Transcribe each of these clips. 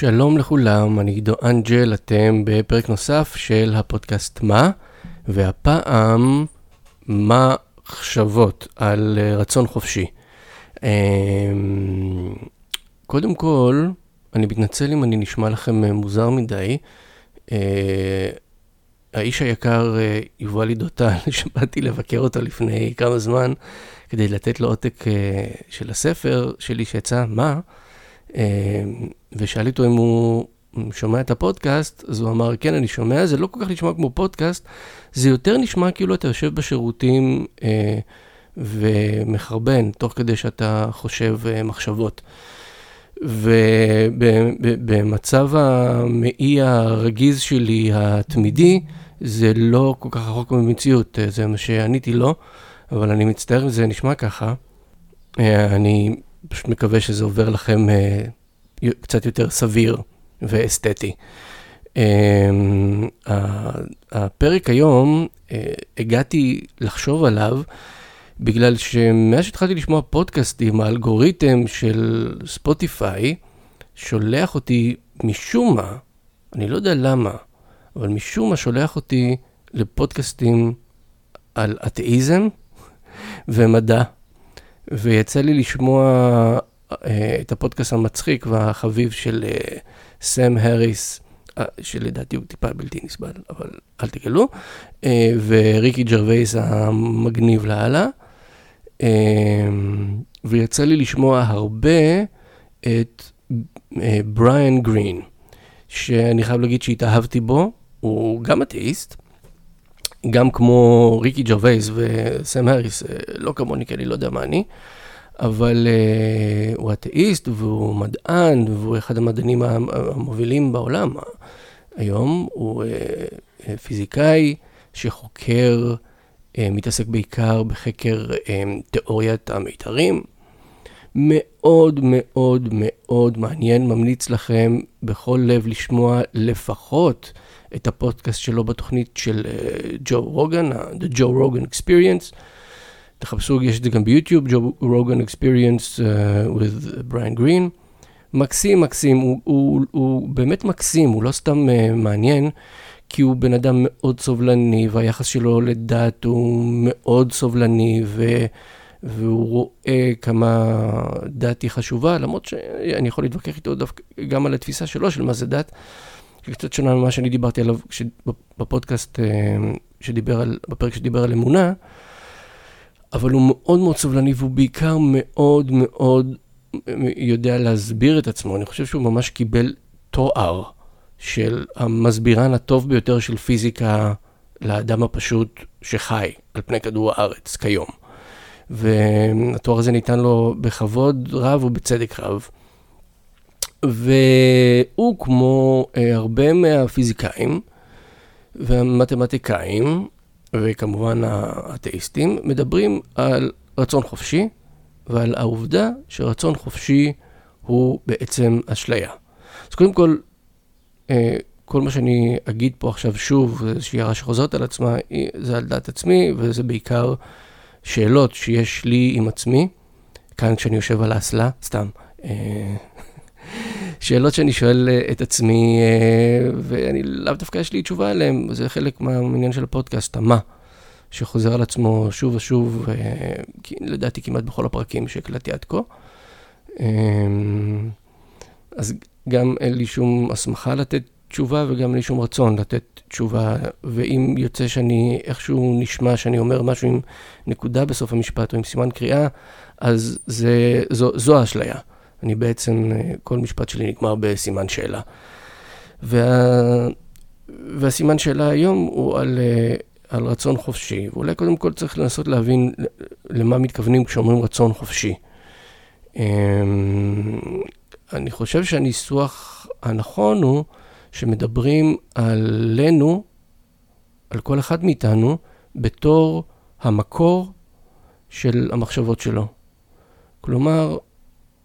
שלום לכולם, אני עידו אנג'ל, אתם בפרק נוסף של הפודקאסט מה, והפעם מה מחשבות על אה, רצון חופשי. אמ, קודם כל, אני מתנצל אם אני נשמע לכם אה, מוזר מדי. אה, האיש היקר יובלי דותן, שבאתי לבקר אותו לפני כמה זמן כדי לתת לו עותק של הספר שלי שיצא, מה? ושאלתי אותו אם הוא שומע את הפודקאסט, אז הוא אמר, כן, אני שומע, זה לא כל כך נשמע כמו פודקאסט, זה יותר נשמע כאילו אתה יושב בשירותים אה, ומחרבן, תוך כדי שאתה חושב אה, מחשבות. ובמצב המעי הרגיז שלי, התמידי, זה לא כל כך רחוק במציאות, אה, זה מה שעניתי לו, אבל אני מצטער אם זה נשמע ככה. אה, אני פשוט מקווה שזה עובר לכם אה, קצת יותר סביר ואסתטי. אמ, הפרק היום, אה, הגעתי לחשוב עליו בגלל שמאז שהתחלתי לשמוע פודקאסטים, האלגוריתם של ספוטיפיי שולח אותי משום מה, אני לא יודע למה, אבל משום מה שולח אותי לפודקאסטים על אתאיזם ומדע. ויצא לי לשמוע אה, את הפודקאסט המצחיק והחביב של אה, סם האריס, אה, שלדעתי הוא טיפה בלתי נסבל, אבל אל תגלו, וריקי ג'רווייס המגניב לאללה. ויצא לי לשמוע הרבה את בריאן גרין, שאני חייב להגיד שהתאהבתי בו, הוא גם אתאיסט, גם כמו ריקי ג'רווייס וסם האריס, לא כמוני, כי אני לא יודע מה אני. אבל uh, הוא אתאיסט והוא מדען והוא אחד המדענים המובילים בעולם. היום הוא uh, פיזיקאי שחוקר, uh, מתעסק בעיקר בחקר uh, תיאוריית המיתרים. מאוד מאוד מאוד מעניין, ממליץ לכם בכל לב לשמוע לפחות את הפודקאסט שלו בתוכנית של ג'ו רוגן, The Joe Rogan Experience. תחפשו, יש את זה גם ביוטיוב, ג'ו רוגן אקספיריאנס with בריאן גרין. מקסים, מקסים, הוא, הוא, הוא באמת מקסים, הוא לא סתם uh, מעניין, כי הוא בן אדם מאוד סובלני, והיחס שלו לדת הוא מאוד סובלני, ו, והוא רואה כמה דת היא חשובה, למרות שאני יכול להתווכח איתו דווקא גם על התפיסה שלו של מה זה דת. קצת שונה ממה שאני דיברתי עליו בפודקאסט uh, שדיבר על, בפרק שדיבר על אמונה. אבל הוא מאוד מאוד סובלני והוא בעיקר מאוד מאוד יודע להסביר את עצמו. אני חושב שהוא ממש קיבל תואר של המסבירן הטוב ביותר של פיזיקה לאדם הפשוט שחי על פני כדור הארץ כיום. והתואר הזה ניתן לו בכבוד רב ובצדק רב. והוא, כמו אה, הרבה מהפיזיקאים והמתמטיקאים, וכמובן האתאיסטים, מדברים על רצון חופשי ועל העובדה שרצון חופשי הוא בעצם אשליה. אז קודם כל, אה, כל מה שאני אגיד פה עכשיו שוב, איזושהי הערה שחוזרת על עצמה, זה על דעת עצמי, וזה בעיקר שאלות שיש לי עם עצמי, כאן כשאני יושב על האסלה, סתם. שאלות שאני שואל אה, את עצמי, אה, ואני לאו דווקא יש לי תשובה עליהן, זה חלק מהעניין של הפודקאסט, המה, שחוזר על עצמו שוב ושוב, אה, לדעתי כמעט בכל הפרקים שהקלטתי עד כה. אז גם אין לי שום הסמכה לתת תשובה וגם אין לי שום רצון לתת תשובה, ואם יוצא שאני איכשהו נשמע שאני אומר משהו עם נקודה בסוף המשפט או עם סימן קריאה, אז זה, זו, זו האשליה. אני בעצם, כל משפט שלי נגמר בסימן שאלה. וה... והסימן שאלה היום הוא על, אה, על רצון חופשי, ואולי קודם כל צריך לנסות להבין למה מתכוונים כשאומרים רצון חופשי. אמ, אני חושב שהניסוח הנכון הוא שמדברים עלינו, על כל אחד מאיתנו, בתור המקור של המחשבות שלו. כלומר,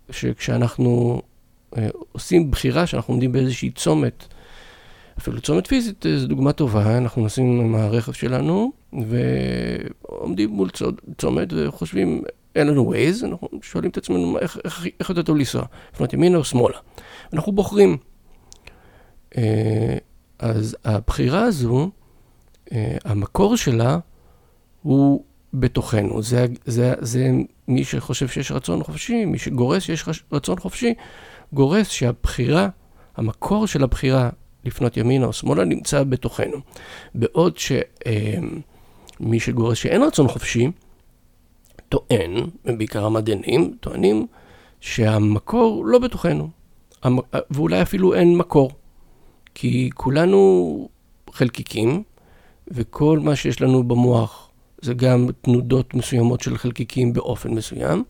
שכשאנחנו אה, עושים בחירה, שאנחנו עומדים באיזושהי צומת, אפילו צומת פיזית אה, זו דוגמה טובה, אנחנו נוסעים עם הרכב שלנו ועומדים מול צומת וחושבים, אין לנו ווייז, אנחנו שואלים את עצמנו איך, איך יותר טוב לנסוע, לפנות ימינה או שמאלה. אנחנו בוחרים, אז הבחירה הזו, המקור שלה הוא בתוכנו. זה, זה, זה מי שחושב שיש רצון חופשי, מי שגורס שיש רצון חופשי, גורס שהבחירה, המקור של הבחירה לפנות ימינה או שמאלה נמצא בתוכנו. בעוד שמי שגורס שאין רצון חופשי, טוען, ובעיקר המדענים, טוענים שהמקור לא בתוכנו, ואולי אפילו אין מקור, כי כולנו חלקיקים, וכל מה שיש לנו במוח זה גם תנודות מסוימות של חלקיקים באופן מסוים,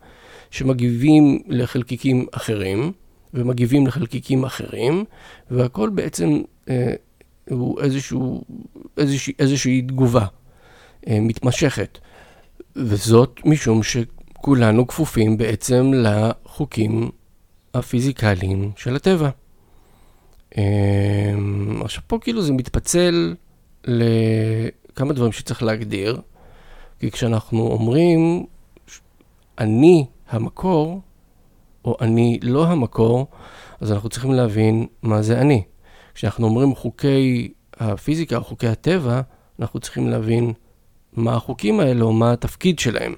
שמגיבים לחלקיקים אחרים, ומגיבים לחלקיקים אחרים, והכל בעצם אה, הוא איזשהו, איזושהי, איזושהי תגובה אה, מתמשכת. וזאת משום שכולנו כפופים בעצם לחוקים הפיזיקליים של הטבע. אה, עכשיו פה כאילו זה מתפצל לכמה דברים שצריך להגדיר, כי כשאנחנו אומרים אני המקור, או אני לא המקור, אז אנחנו צריכים להבין מה זה אני. כשאנחנו אומרים חוקי הפיזיקה חוקי הטבע, אנחנו צריכים להבין מה החוקים האלה או מה התפקיד שלהם.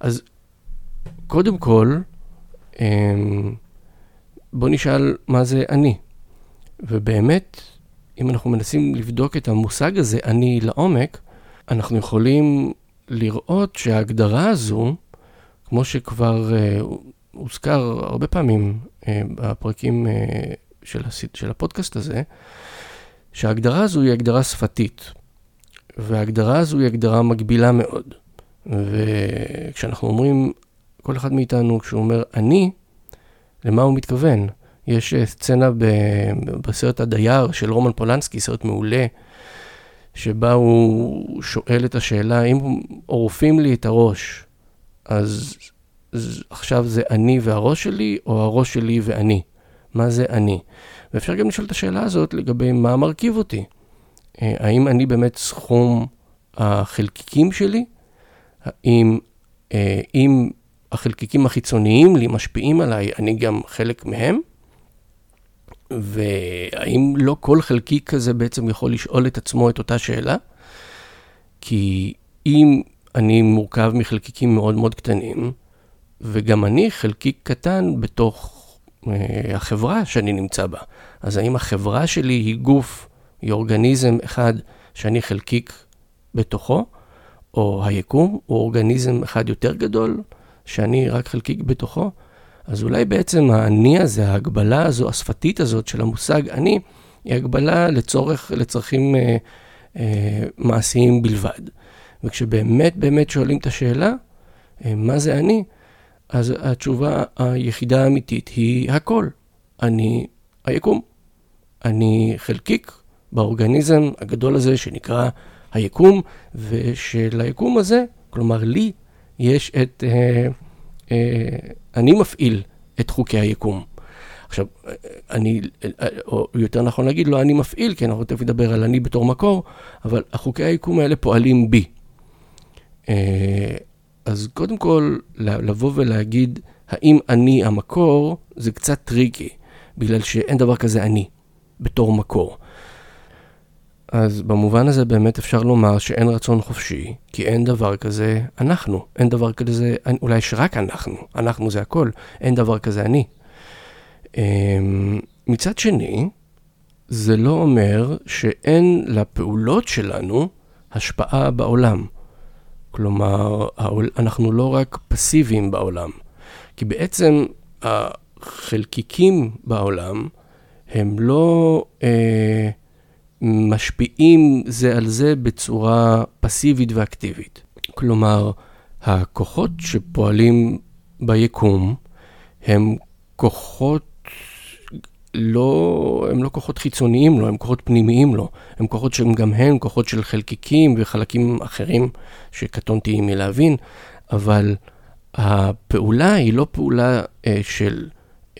אז קודם כל, אמ, בוא נשאל מה זה אני. ובאמת, אם אנחנו מנסים לבדוק את המושג הזה, אני לעומק, אנחנו יכולים לראות שההגדרה הזו, כמו שכבר uh, הוזכר הרבה פעמים uh, בפרקים uh, של, הס... של הפודקאסט הזה, שההגדרה הזו היא הגדרה שפתית. וההגדרה הזו היא הגדרה מגבילה מאוד. וכשאנחנו אומרים, כל אחד מאיתנו, כשהוא אומר אני, למה הוא מתכוון? יש סצנה ב... בסרט הדייר של רומן פולנסקי, סרט מעולה, שבה הוא שואל את השאלה, אם עורפים לי את הראש, אז, אז עכשיו זה אני והראש שלי, או הראש שלי ואני? מה זה אני? ואפשר גם לשאול את השאלה הזאת לגבי מה מרכיב אותי. אה, האם אני באמת סכום החלקיקים שלי? האם אה, אם החלקיקים החיצוניים לי משפיעים עליי, אני גם חלק מהם? והאם לא כל חלקיק כזה בעצם יכול לשאול את עצמו את אותה שאלה? כי אם אני מורכב מחלקיקים מאוד מאוד קטנים, וגם אני חלקיק קטן בתוך אה, החברה שאני נמצא בה, אז האם החברה שלי היא גוף, היא אורגניזם אחד שאני חלקיק בתוכו, או היקום הוא אורגניזם אחד יותר גדול, שאני רק חלקיק בתוכו? אז אולי בעצם האני הזה, ההגבלה הזו, השפתית הזאת של המושג אני, היא הגבלה לצורך, לצרכים אה, אה, מעשיים בלבד. וכשבאמת באמת שואלים את השאלה, אה, מה זה אני, אז התשובה היחידה האמיתית היא הכל. אני היקום. אני חלקיק באורגניזם הגדול הזה שנקרא היקום, ושליקום הזה, כלומר לי, יש את... אה, אה, אני מפעיל את חוקי היקום. עכשיו, אני, או יותר נכון להגיד, לא אני מפעיל, כי אנחנו תכף נדבר על אני בתור מקור, אבל החוקי היקום האלה פועלים בי. אה, אז קודם כל, לבוא ולהגיד, האם אני המקור, זה קצת טריקי, בגלל שאין דבר כזה אני, בתור מקור. אז במובן הזה באמת אפשר לומר שאין רצון חופשי, כי אין דבר כזה אנחנו. אין דבר כזה, אולי שרק אנחנו, אנחנו זה הכל, אין דבר כזה אני. אמ, מצד שני, זה לא אומר שאין לפעולות שלנו השפעה בעולם. כלומר, אנחנו לא רק פסיביים בעולם, כי בעצם החלקיקים בעולם הם לא... אה, משפיעים זה על זה בצורה פסיבית ואקטיבית. כלומר, הכוחות שפועלים ביקום הם כוחות לא, הם לא כוחות חיצוניים לו, הם כוחות פנימיים לו. הם כוחות שהם גם הם כוחות של חלקיקים וחלקים אחרים שקטונתי מלהבין, אבל הפעולה היא לא פעולה אה, של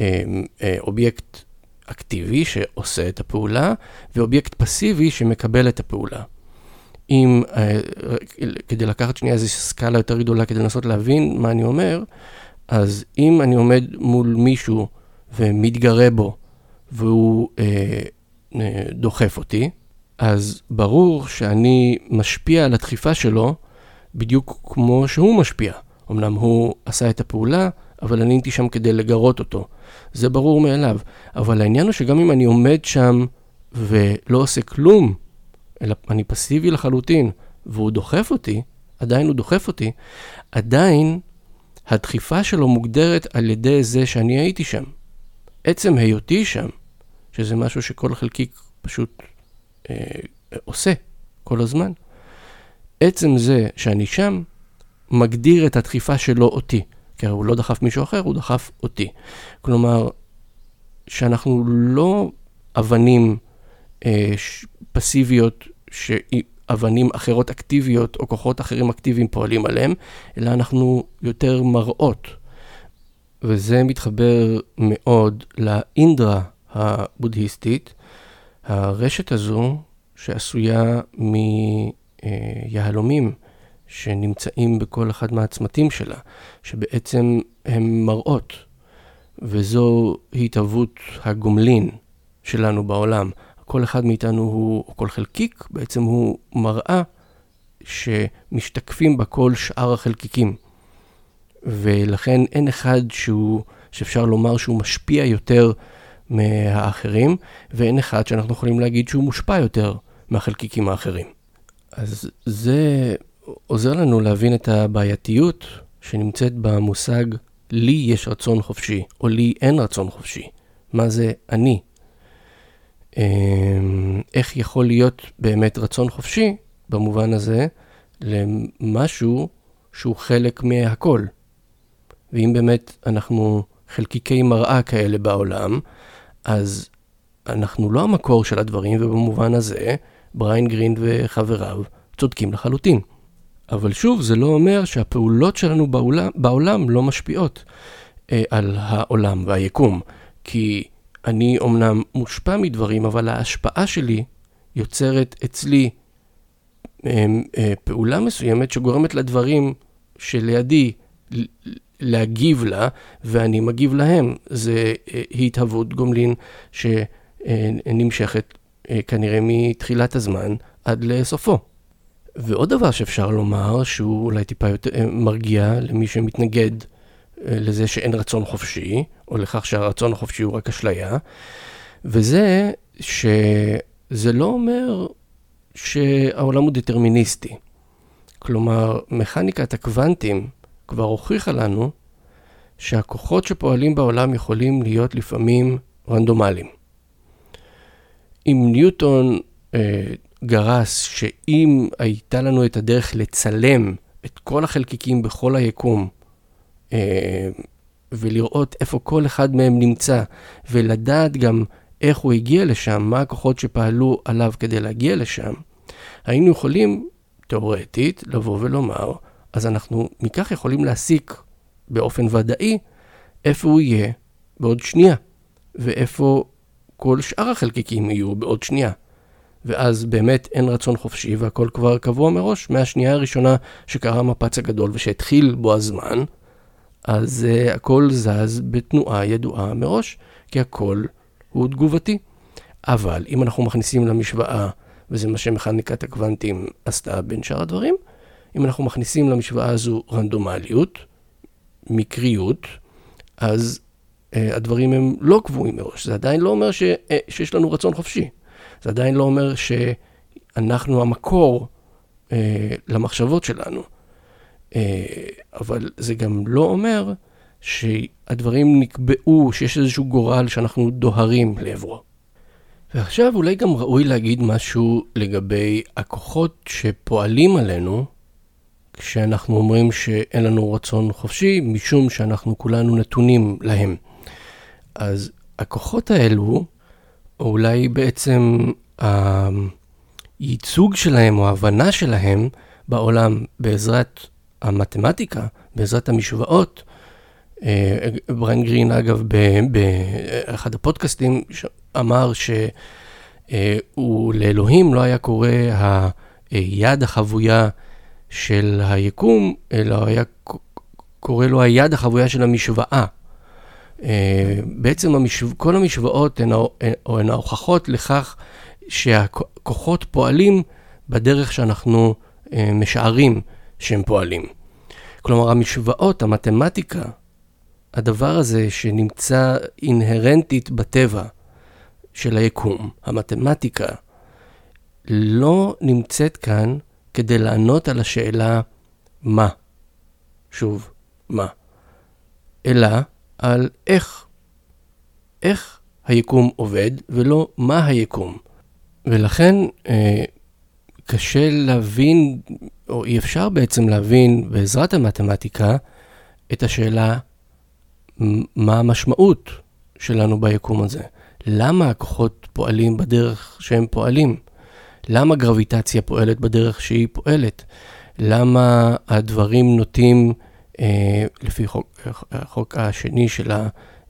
אה, אה, אובייקט אקטיבי שעושה את הפעולה, ואובייקט פסיבי שמקבל את הפעולה. אם, אה, כדי לקחת שנייה איזו סקאלה יותר גדולה כדי לנסות להבין מה אני אומר, אז אם אני עומד מול מישהו ומתגרה בו, והוא אה, דוחף אותי, אז ברור שאני משפיע על הדחיפה שלו בדיוק כמו שהוא משפיע. אמנם הוא עשה את הפעולה, אבל אני הייתי שם כדי לגרות אותו. זה ברור מאליו. אבל העניין הוא שגם אם אני עומד שם ולא עושה כלום, אלא אני פסיבי לחלוטין, והוא דוחף אותי, עדיין הוא דוחף אותי, עדיין הדחיפה שלו מוגדרת על ידי זה שאני הייתי שם. עצם היותי שם, שזה משהו שכל חלקיק פשוט אה, עושה כל הזמן, עצם זה שאני שם, מגדיר את הדחיפה שלו אותי. כי הוא לא דחף מישהו אחר, הוא דחף אותי. כלומר, שאנחנו לא אבנים אה, פסיביות, שאבנים אחרות אקטיביות או כוחות אחרים אקטיביים פועלים עליהם, אלא אנחנו יותר מראות. וזה מתחבר מאוד לאינדרה הבודהיסטית, הרשת הזו שעשויה מיהלומים שנמצאים בכל אחד מהצמתים שלה, שבעצם הם מראות, וזו התהוות הגומלין שלנו בעולם. כל אחד מאיתנו הוא, או כל חלקיק, בעצם הוא מראה שמשתקפים בה כל שאר החלקיקים. ולכן אין אחד שהוא, שאפשר לומר שהוא משפיע יותר מהאחרים, ואין אחד שאנחנו יכולים להגיד שהוא מושפע יותר מהחלקיקים האחרים. אז זה עוזר לנו להבין את הבעייתיות שנמצאת במושג לי יש רצון חופשי, או לי אין רצון חופשי. מה זה אני? אמ, איך יכול להיות באמת רצון חופשי, במובן הזה, למשהו שהוא חלק מהכל. ואם באמת אנחנו חלקיקי מראה כאלה בעולם, אז אנחנו לא המקור של הדברים, ובמובן הזה, בריין גרין וחבריו צודקים לחלוטין. אבל שוב, זה לא אומר שהפעולות שלנו בעולם, בעולם לא משפיעות אה, על העולם והיקום. כי אני אומנם מושפע מדברים, אבל ההשפעה שלי יוצרת אצלי אה, אה, פעולה מסוימת שגורמת לדברים שלידי להגיב לה, ואני מגיב להם. זה אה, התהוות גומלין שנמשכת אה, כנראה מתחילת הזמן עד לסופו. ועוד דבר שאפשר לומר, שהוא אולי טיפה יותר אה, מרגיע למי שמתנגד אה, לזה שאין רצון חופשי, או לכך שהרצון החופשי הוא רק אשליה, וזה שזה לא אומר שהעולם הוא דטרמיניסטי. כלומר, מכניקת הקוונטים כבר הוכיחה לנו שהכוחות שפועלים בעולם יכולים להיות לפעמים רנדומליים. אם ניוטון אה, גרס שאם הייתה לנו את הדרך לצלם את כל החלקיקים בכל היקום, אה, ולראות איפה כל אחד מהם נמצא, ולדעת גם איך הוא הגיע לשם, מה הכוחות שפעלו עליו כדי להגיע לשם, היינו יכולים, תאורטית, לבוא ולומר, אז אנחנו מכך יכולים להסיק באופן ודאי איפה הוא יהיה בעוד שנייה, ואיפה כל שאר החלקיקים יהיו בעוד שנייה. ואז באמת אין רצון חופשי והכל כבר קבוע מראש. מהשנייה הראשונה שקרה המפץ הגדול ושהתחיל בו הזמן, אז uh, הכל זז בתנועה ידועה מראש, כי הכל הוא תגובתי. אבל אם אנחנו מכניסים למשוואה, וזה מה שמכניקת הקוונטים עשתה בין שאר הדברים, אם אנחנו מכניסים למשוואה הזו רנדומליות, מקריות, אז uh, הדברים הם לא קבועים מראש. זה עדיין לא אומר ש, uh, שיש לנו רצון חופשי. זה עדיין לא אומר שאנחנו המקור אה, למחשבות שלנו. אה, אבל זה גם לא אומר שהדברים נקבעו, שיש איזשהו גורל שאנחנו דוהרים לעברו. ועכשיו אולי גם ראוי להגיד משהו לגבי הכוחות שפועלים עלינו כשאנחנו אומרים שאין לנו רצון חופשי, משום שאנחנו כולנו נתונים להם. אז הכוחות האלו או אולי בעצם הייצוג שלהם או ההבנה שלהם בעולם בעזרת המתמטיקה, בעזרת המשוואות. אה, בריין גרין, אגב, באחד הפודקאסטים אמר שהוא לאלוהים לא היה קורא היד החבויה של היקום, אלא היה קורא לו היד החבויה של המשוואה. בעצם המשו... כל המשוואות הן, ההוכחות לכך שהכוחות פועלים בדרך שאנחנו משערים שהם פועלים. כלומר, המשוואות, המתמטיקה, הדבר הזה שנמצא אינהרנטית בטבע של היקום, המתמטיקה, לא נמצאת כאן כדי לענות על השאלה מה. שוב, מה. אלא על איך. איך היקום עובד, ולא מה היקום. ולכן אה, קשה להבין, או אי אפשר בעצם להבין בעזרת המתמטיקה, את השאלה מה המשמעות שלנו ביקום הזה. למה הכוחות פועלים בדרך שהם פועלים? למה גרביטציה פועלת בדרך שהיא פועלת? למה הדברים נוטים, לפי חוק, החוק השני של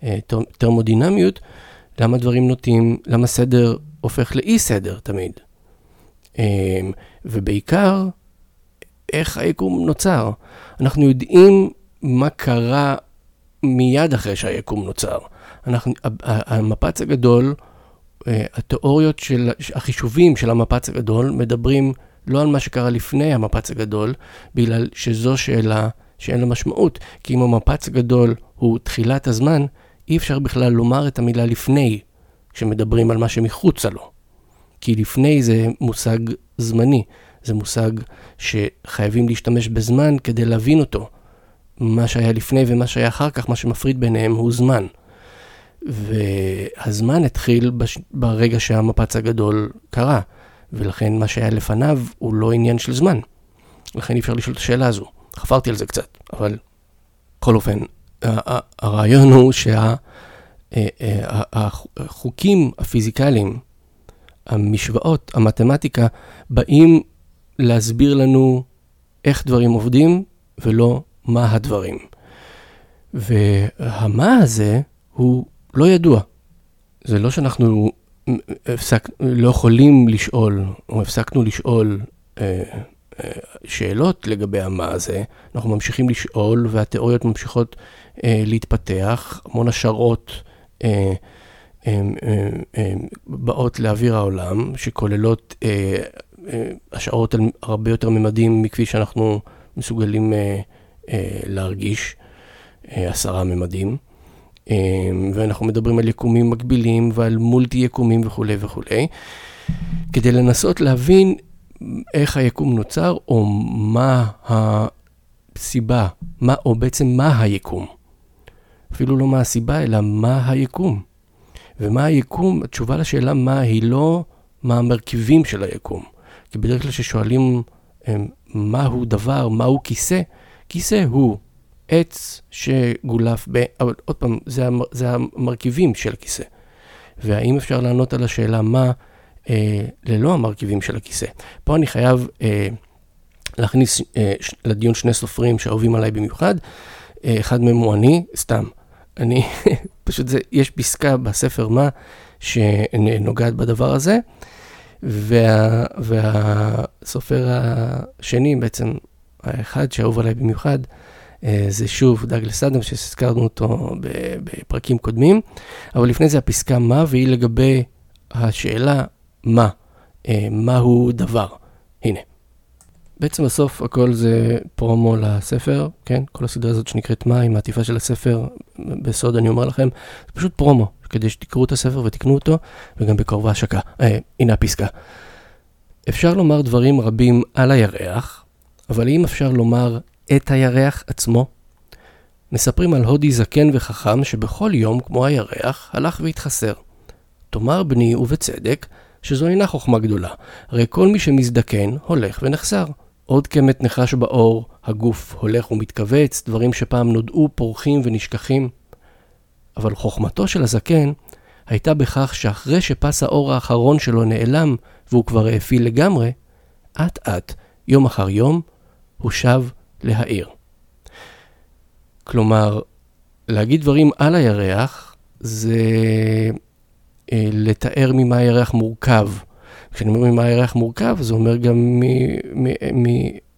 הטרמודינמיות, למה דברים נוטים, למה סדר הופך לאי סדר תמיד? אה, ובעיקר, איך היקום נוצר. אנחנו יודעים מה קרה מיד אחרי שהיקום נוצר. אנחנו, המפץ הגדול, אה, התיאוריות של, החישובים של המפץ הגדול מדברים לא על מה שקרה לפני המפץ הגדול, בגלל שזו שאלה שאין לה משמעות. כי אם המפץ הגדול הוא תחילת הזמן, אי אפשר בכלל לומר את המילה לפני, כשמדברים על מה שמחוצה לו. כי לפני זה מושג זמני, זה מושג שחייבים להשתמש בזמן כדי להבין אותו. מה שהיה לפני ומה שהיה אחר כך, מה שמפריד ביניהם הוא זמן. והזמן התחיל בש... ברגע שהמפץ הגדול קרה, ולכן מה שהיה לפניו הוא לא עניין של זמן. לכן אי אפשר לשאול את השאלה הזו. חפרתי על זה קצת, אבל בכל אופן, הרעיון הוא שהחוקים הפיזיקליים, המשוואות, המתמטיקה, באים להסביר לנו איך דברים עובדים ולא מה הדברים. והמה הזה הוא לא ידוע. זה לא שאנחנו הפסק, לא יכולים לשאול, או הפסקנו לשאול אה, אה, שאלות לגבי המה הזה, אנחנו ממשיכים לשאול והתיאוריות ממשיכות אה, להתפתח, המון השערות אה, אה, אה, אה, באות לאוויר העולם, שכוללות אה, אה, השערות על הרבה יותר ממדים מכפי שאנחנו מסוגלים אה, אה, להרגיש, אה, עשרה ממדים. אה, ואנחנו מדברים על יקומים מקבילים ועל מולטי יקומים וכולי וכולי, כדי לנסות להבין איך היקום נוצר, או מה הסיבה, מה, או בעצם מה היקום. אפילו לא מה הסיבה, אלא מה היקום. ומה היקום, התשובה לשאלה מה היא לא מה המרכיבים של היקום. כי בדרך כלל כששואלים מהו דבר, מהו כיסא, כיסא הוא עץ שגולף ב... אבל עוד פעם, זה, המ... זה המרכיבים של הכיסא. והאם אפשר לענות על השאלה מה ללא המרכיבים של הכיסא? פה אני חייב אה, להכניס אה, לדיון שני סופרים שאהובים עליי במיוחד. אה, אחד מהם הוא אני, סתם. אני, פשוט זה, יש פסקה בספר מה שנוגעת בדבר הזה. וה, והסופר השני, בעצם האחד שאהוב עליי במיוחד, אה, זה שוב דאגלס אדם, שהזכרנו אותו בפרקים קודמים, אבל לפני זה הפסקה מה, והיא לגבי השאלה מה, אה, מהו דבר. הנה. בעצם בסוף הכל זה פרומו לספר, כן? כל הסדרה הזאת שנקראת מה, עם העטיפה של הספר, בסוד אני אומר לכם, זה פשוט פרומו, כדי שתקראו את הספר ותקנו אותו, וגם בקרוב ההשקה. אה, הנה הפסקה. אפשר לומר דברים רבים על הירח, אבל האם אפשר לומר את הירח עצמו? מספרים על הודי זקן וחכם שבכל יום, כמו הירח, הלך והתחסר. תאמר בני, ובצדק, שזו אינה חוכמה גדולה, הרי כל מי שמזדקן הולך ונחסר. עוד קמת נחש באור, הגוף הולך ומתכווץ, דברים שפעם נודעו פורחים ונשכחים. אבל חוכמתו של הזקן הייתה בכך שאחרי שפס האור האחרון שלו נעלם והוא כבר האפיל לגמרי, אט אט, יום אחר יום, הוא שב להעיר. כלומר, להגיד דברים על הירח זה לתאר ממה הירח מורכב. כשאני אומר ממה הירח מורכב, זה אומר גם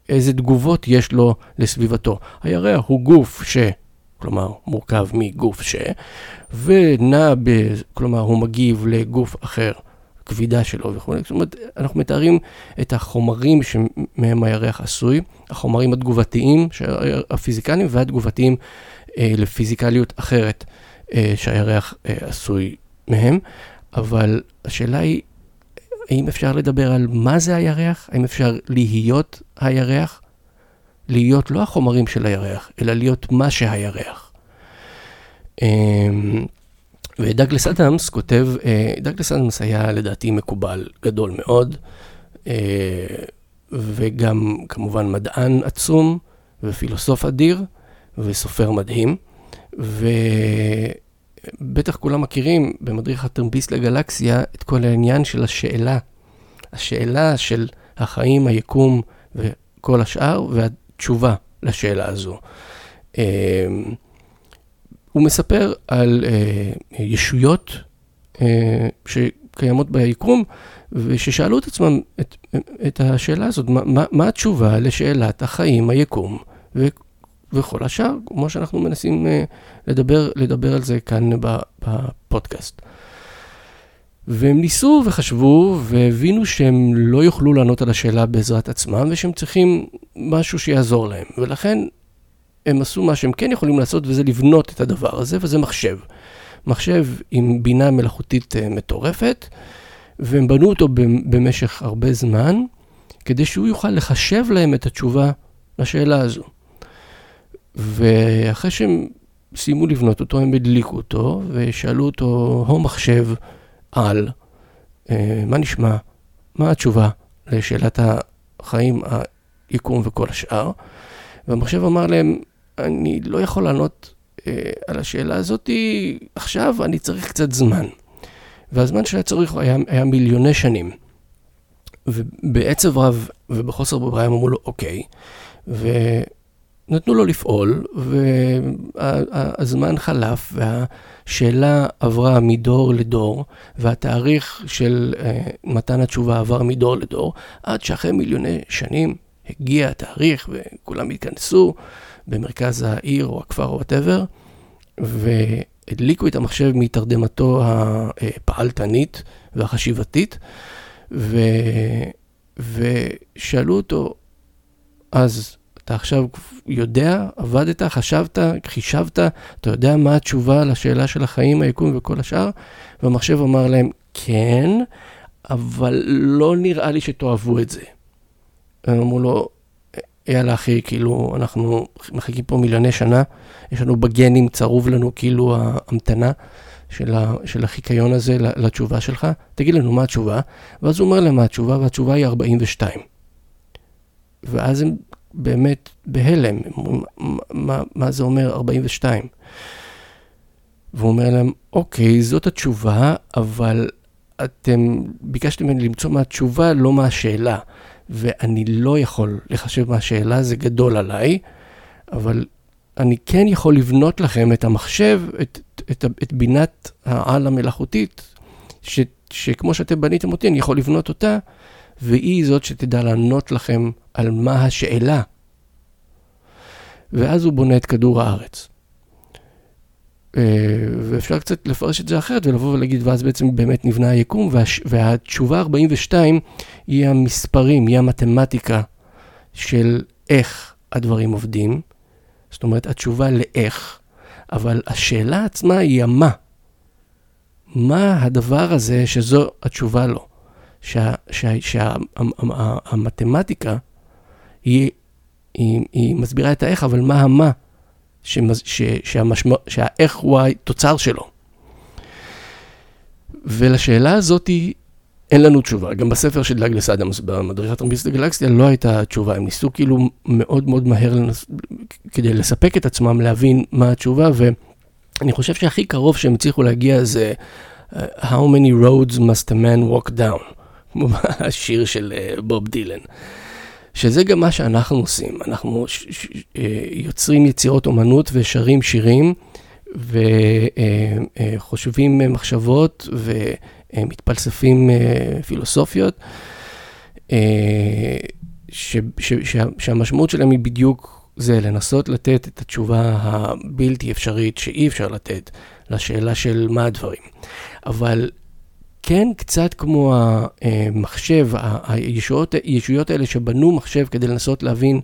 מאיזה תגובות יש לו לסביבתו. הירח הוא גוף ש... כלומר מורכב מגוף ש, ונע, ב, כלומר הוא מגיב לגוף אחר, כבידה שלו וכו'. זאת אומרת, אנחנו מתארים את החומרים שמהם הירח עשוי, החומרים התגובתיים, הפיזיקליים והתגובתיים אה, לפיזיקליות אחרת אה, שהירח אה, עשוי מהם. אבל השאלה היא, האם אפשר לדבר על מה זה הירח? האם אפשר להיות הירח? להיות לא החומרים של הירח, אלא להיות מה שהירח. אמ, ודגלס אדמס כותב, אה, דגלס אדמס היה לדעתי מקובל גדול מאוד, אה, וגם כמובן מדען עצום, ופילוסוף אדיר, וסופר מדהים, ובטח כולם מכירים במדריך הטרמפיסט לגלקסיה את כל העניין של השאלה, השאלה של החיים, היקום וכל השאר, תשובה לשאלה הזו. אמ, הוא מספר על אה, ישויות אה, שקיימות ביקום, וששאלו את עצמם את, את השאלה הזאת, מה, מה התשובה לשאלת החיים, היקום וכל השאר, כמו שאנחנו מנסים אה, לדבר, לדבר על זה כאן בפודקאסט. והם ניסו וחשבו והבינו שהם לא יוכלו לענות על השאלה בעזרת עצמם ושהם צריכים משהו שיעזור להם. ולכן הם עשו מה שהם כן יכולים לעשות וזה לבנות את הדבר הזה וזה מחשב. מחשב עם בינה מלאכותית אה, מטורפת והם בנו אותו במשך הרבה זמן כדי שהוא יוכל לחשב להם את התשובה לשאלה הזו. ואחרי שהם סיימו לבנות אותו, הם הדליקו אותו ושאלו אותו, הו מחשב, על אה, מה נשמע, מה התשובה לשאלת החיים, היקום וכל השאר. והמחשב אמר להם, אני לא יכול לענות אה, על השאלה הזאת עכשיו, אני צריך קצת זמן. והזמן שהיה צריך היה, היה מיליוני שנים. ובעצב רב ובחוסר ברירה הם אמרו לו, אוקיי. ונתנו לו לפעול, והזמן חלף, וה... שאלה עברה מדור לדור, והתאריך של uh, מתן התשובה עבר מדור לדור, עד שאחרי מיליוני שנים הגיע התאריך וכולם התכנסו במרכז העיר או הכפר או וואטאבר, והדליקו את המחשב מתרדמתו הפעלתנית והחשיבתית, ו... ושאלו אותו, אז אתה עכשיו יודע, עבדת, חשבת, חישבת, אתה יודע מה התשובה לשאלה של החיים, היקום וכל השאר? והמחשב אמר להם, כן, אבל לא נראה לי שתאהבו את זה. הם אמרו לו, יאללה אחי, כאילו, אנחנו מחכים פה מיליוני שנה, יש לנו בגנים, צרוב לנו כאילו ההמתנה של, ה, של החיקיון הזה לתשובה שלך, תגיד לנו מה התשובה, ואז הוא אומר להם מה התשובה, והתשובה היא 42. ואז הם באמת בהלם, מה, מה זה אומר 42? והוא אומר להם, אוקיי, זאת התשובה, אבל אתם ביקשתם ממני למצוא מהתשובה, לא מהשאלה. ואני לא יכול לחשב מהשאלה, זה גדול עליי, אבל אני כן יכול לבנות לכם את המחשב, את, את, את בינת העל המלאכותית, ש, שכמו שאתם בניתם אותי, אני יכול לבנות אותה, והיא זאת שתדע לענות לכם על מה השאלה. ואז הוא בונה את כדור הארץ. אה, ואפשר קצת לפרש את זה אחרת ולבוא ולהגיד, ואז בעצם באמת נבנה היקום, והש, והתשובה 42 היא המספרים, היא המתמטיקה של איך הדברים עובדים. זאת אומרת, התשובה לאיך, אבל השאלה עצמה היא המה. מה הדבר הזה שזו התשובה לו? שהמתמטיקה היא, מסבירה את האיך, אבל מה המה? שהאיך הוא התוצר שלו. ולשאלה הזאת אין לנו תשובה. גם בספר של דאגלס אדמס, במדריכת רמיסט הגלקסיה, לא הייתה תשובה. הם ניסו כאילו מאוד מאוד מהר לנס... כדי לספק את עצמם, להבין מה התשובה, ואני חושב שהכי קרוב שהם הצליחו להגיע זה How many roads must a man walk down? כמו השיר של uh, בוב דילן. שזה גם מה שאנחנו עושים, אנחנו ש- ש- אה, יוצרים יצירות אומנות ושרים שירים וחושבים אה, מחשבות ומתפלספים פילוסופיות, ש- ש- שה- שהמשמעות שלהם היא בדיוק זה לנסות לתת את התשובה הבלתי אפשרית שאי אפשר לתת לשאלה של מה הדברים. אבל כן, קצת כמו המחשב, הישויות, הישויות האלה שבנו מחשב כדי לנסות להבין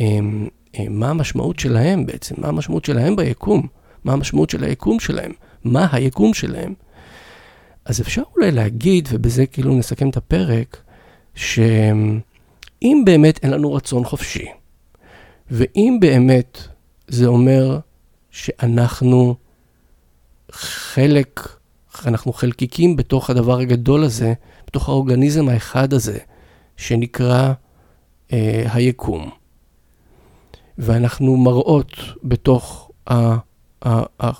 אמ, אמ, מה המשמעות שלהם בעצם, מה המשמעות שלהם ביקום, מה המשמעות של היקום שלהם, מה היקום שלהם. אז אפשר אולי להגיד, ובזה כאילו נסכם את הפרק, שאם באמת אין לנו רצון חופשי, ואם באמת זה אומר שאנחנו חלק, אנחנו חלקיקים בתוך הדבר הגדול הזה, בתוך האורגניזם האחד הזה, שנקרא אה, היקום. ואנחנו מראות בתוך, ה, ה, ה,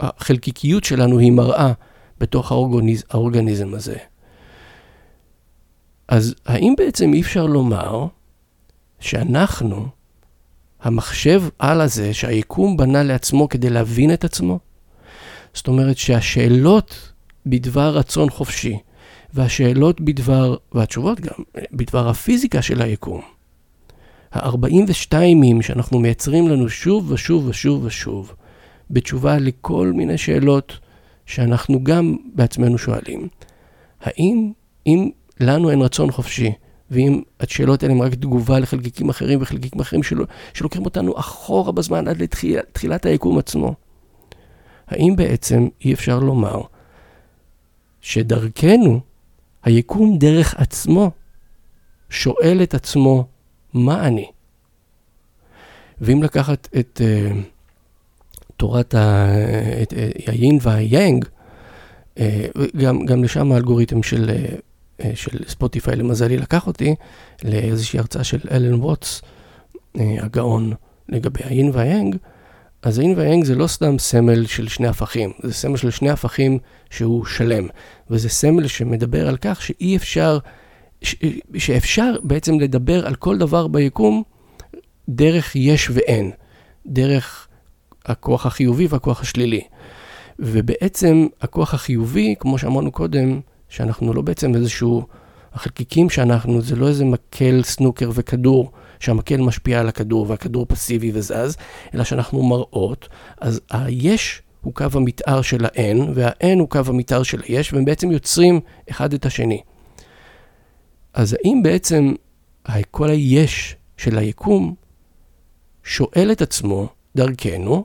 החלקיקיות שלנו היא מראה בתוך האורגניז, האורגניזם הזה. אז האם בעצם אי אפשר לומר שאנחנו, המחשב על הזה שהיקום בנה לעצמו כדי להבין את עצמו? זאת אומרת שהשאלות בדבר רצון חופשי, והשאלות בדבר, והתשובות גם, בדבר הפיזיקה של היקום, ה-42 שאנחנו מייצרים לנו שוב ושוב ושוב ושוב, בתשובה לכל מיני שאלות שאנחנו גם בעצמנו שואלים. האם אם לנו אין רצון חופשי, ואם השאלות האלה הן רק תגובה לחלקיקים אחרים וחלקיקים אחרים שלא, שלוקחים אותנו אחורה בזמן עד לתחילת היקום עצמו, האם בעצם אי אפשר לומר שדרכנו, היקום דרך עצמו, שואל את עצמו, מה אני? ואם לקחת את uh, תורת ה, uh, היין והיאנג, uh, גם, גם לשם האלגוריתם של, uh, של ספוטיפיי למזלי לקח אותי לאיזושהי הרצאה של אלן ווטס, uh, הגאון לגבי היין והיאנג, אז היין והיאנג זה לא סתם סמל של שני הפכים, זה סמל של שני הפכים שהוא שלם, וזה סמל שמדבר על כך שאי אפשר, ש, שאפשר בעצם לדבר על כל דבר ביקום דרך יש ואין, דרך הכוח החיובי והכוח השלילי. ובעצם הכוח החיובי, כמו שאמרנו קודם, שאנחנו לא בעצם איזשהו, החלקיקים שאנחנו, זה לא איזה מקל, סנוקר וכדור, שהמקל משפיע על הכדור והכדור פסיבי וזז, אלא שאנחנו מראות, אז היש הוא קו המתאר של ה-N, וה-N הוא קו המתאר של היש, והם בעצם יוצרים אחד את השני. אז האם בעצם כל היש של היקום שואל את עצמו דרכנו,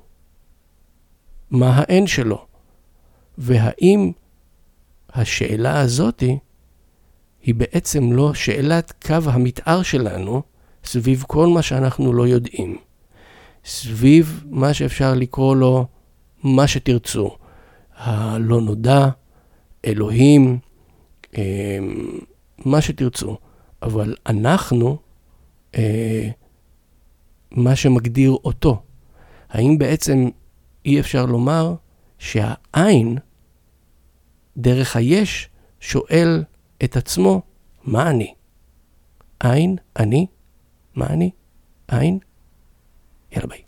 מה האין שלו, והאם השאלה הזאתי היא בעצם לא שאלת קו המתאר שלנו סביב כל מה שאנחנו לא יודעים, סביב מה שאפשר לקרוא לו מה שתרצו, הלא נודע, אלוהים, אמ, מה שתרצו, אבל אנחנו, אה, מה שמגדיר אותו. האם בעצם אי אפשר לומר שהעין, דרך היש, שואל את עצמו, מה אני? עין, אני, מה אני? עין? יאללה ביי.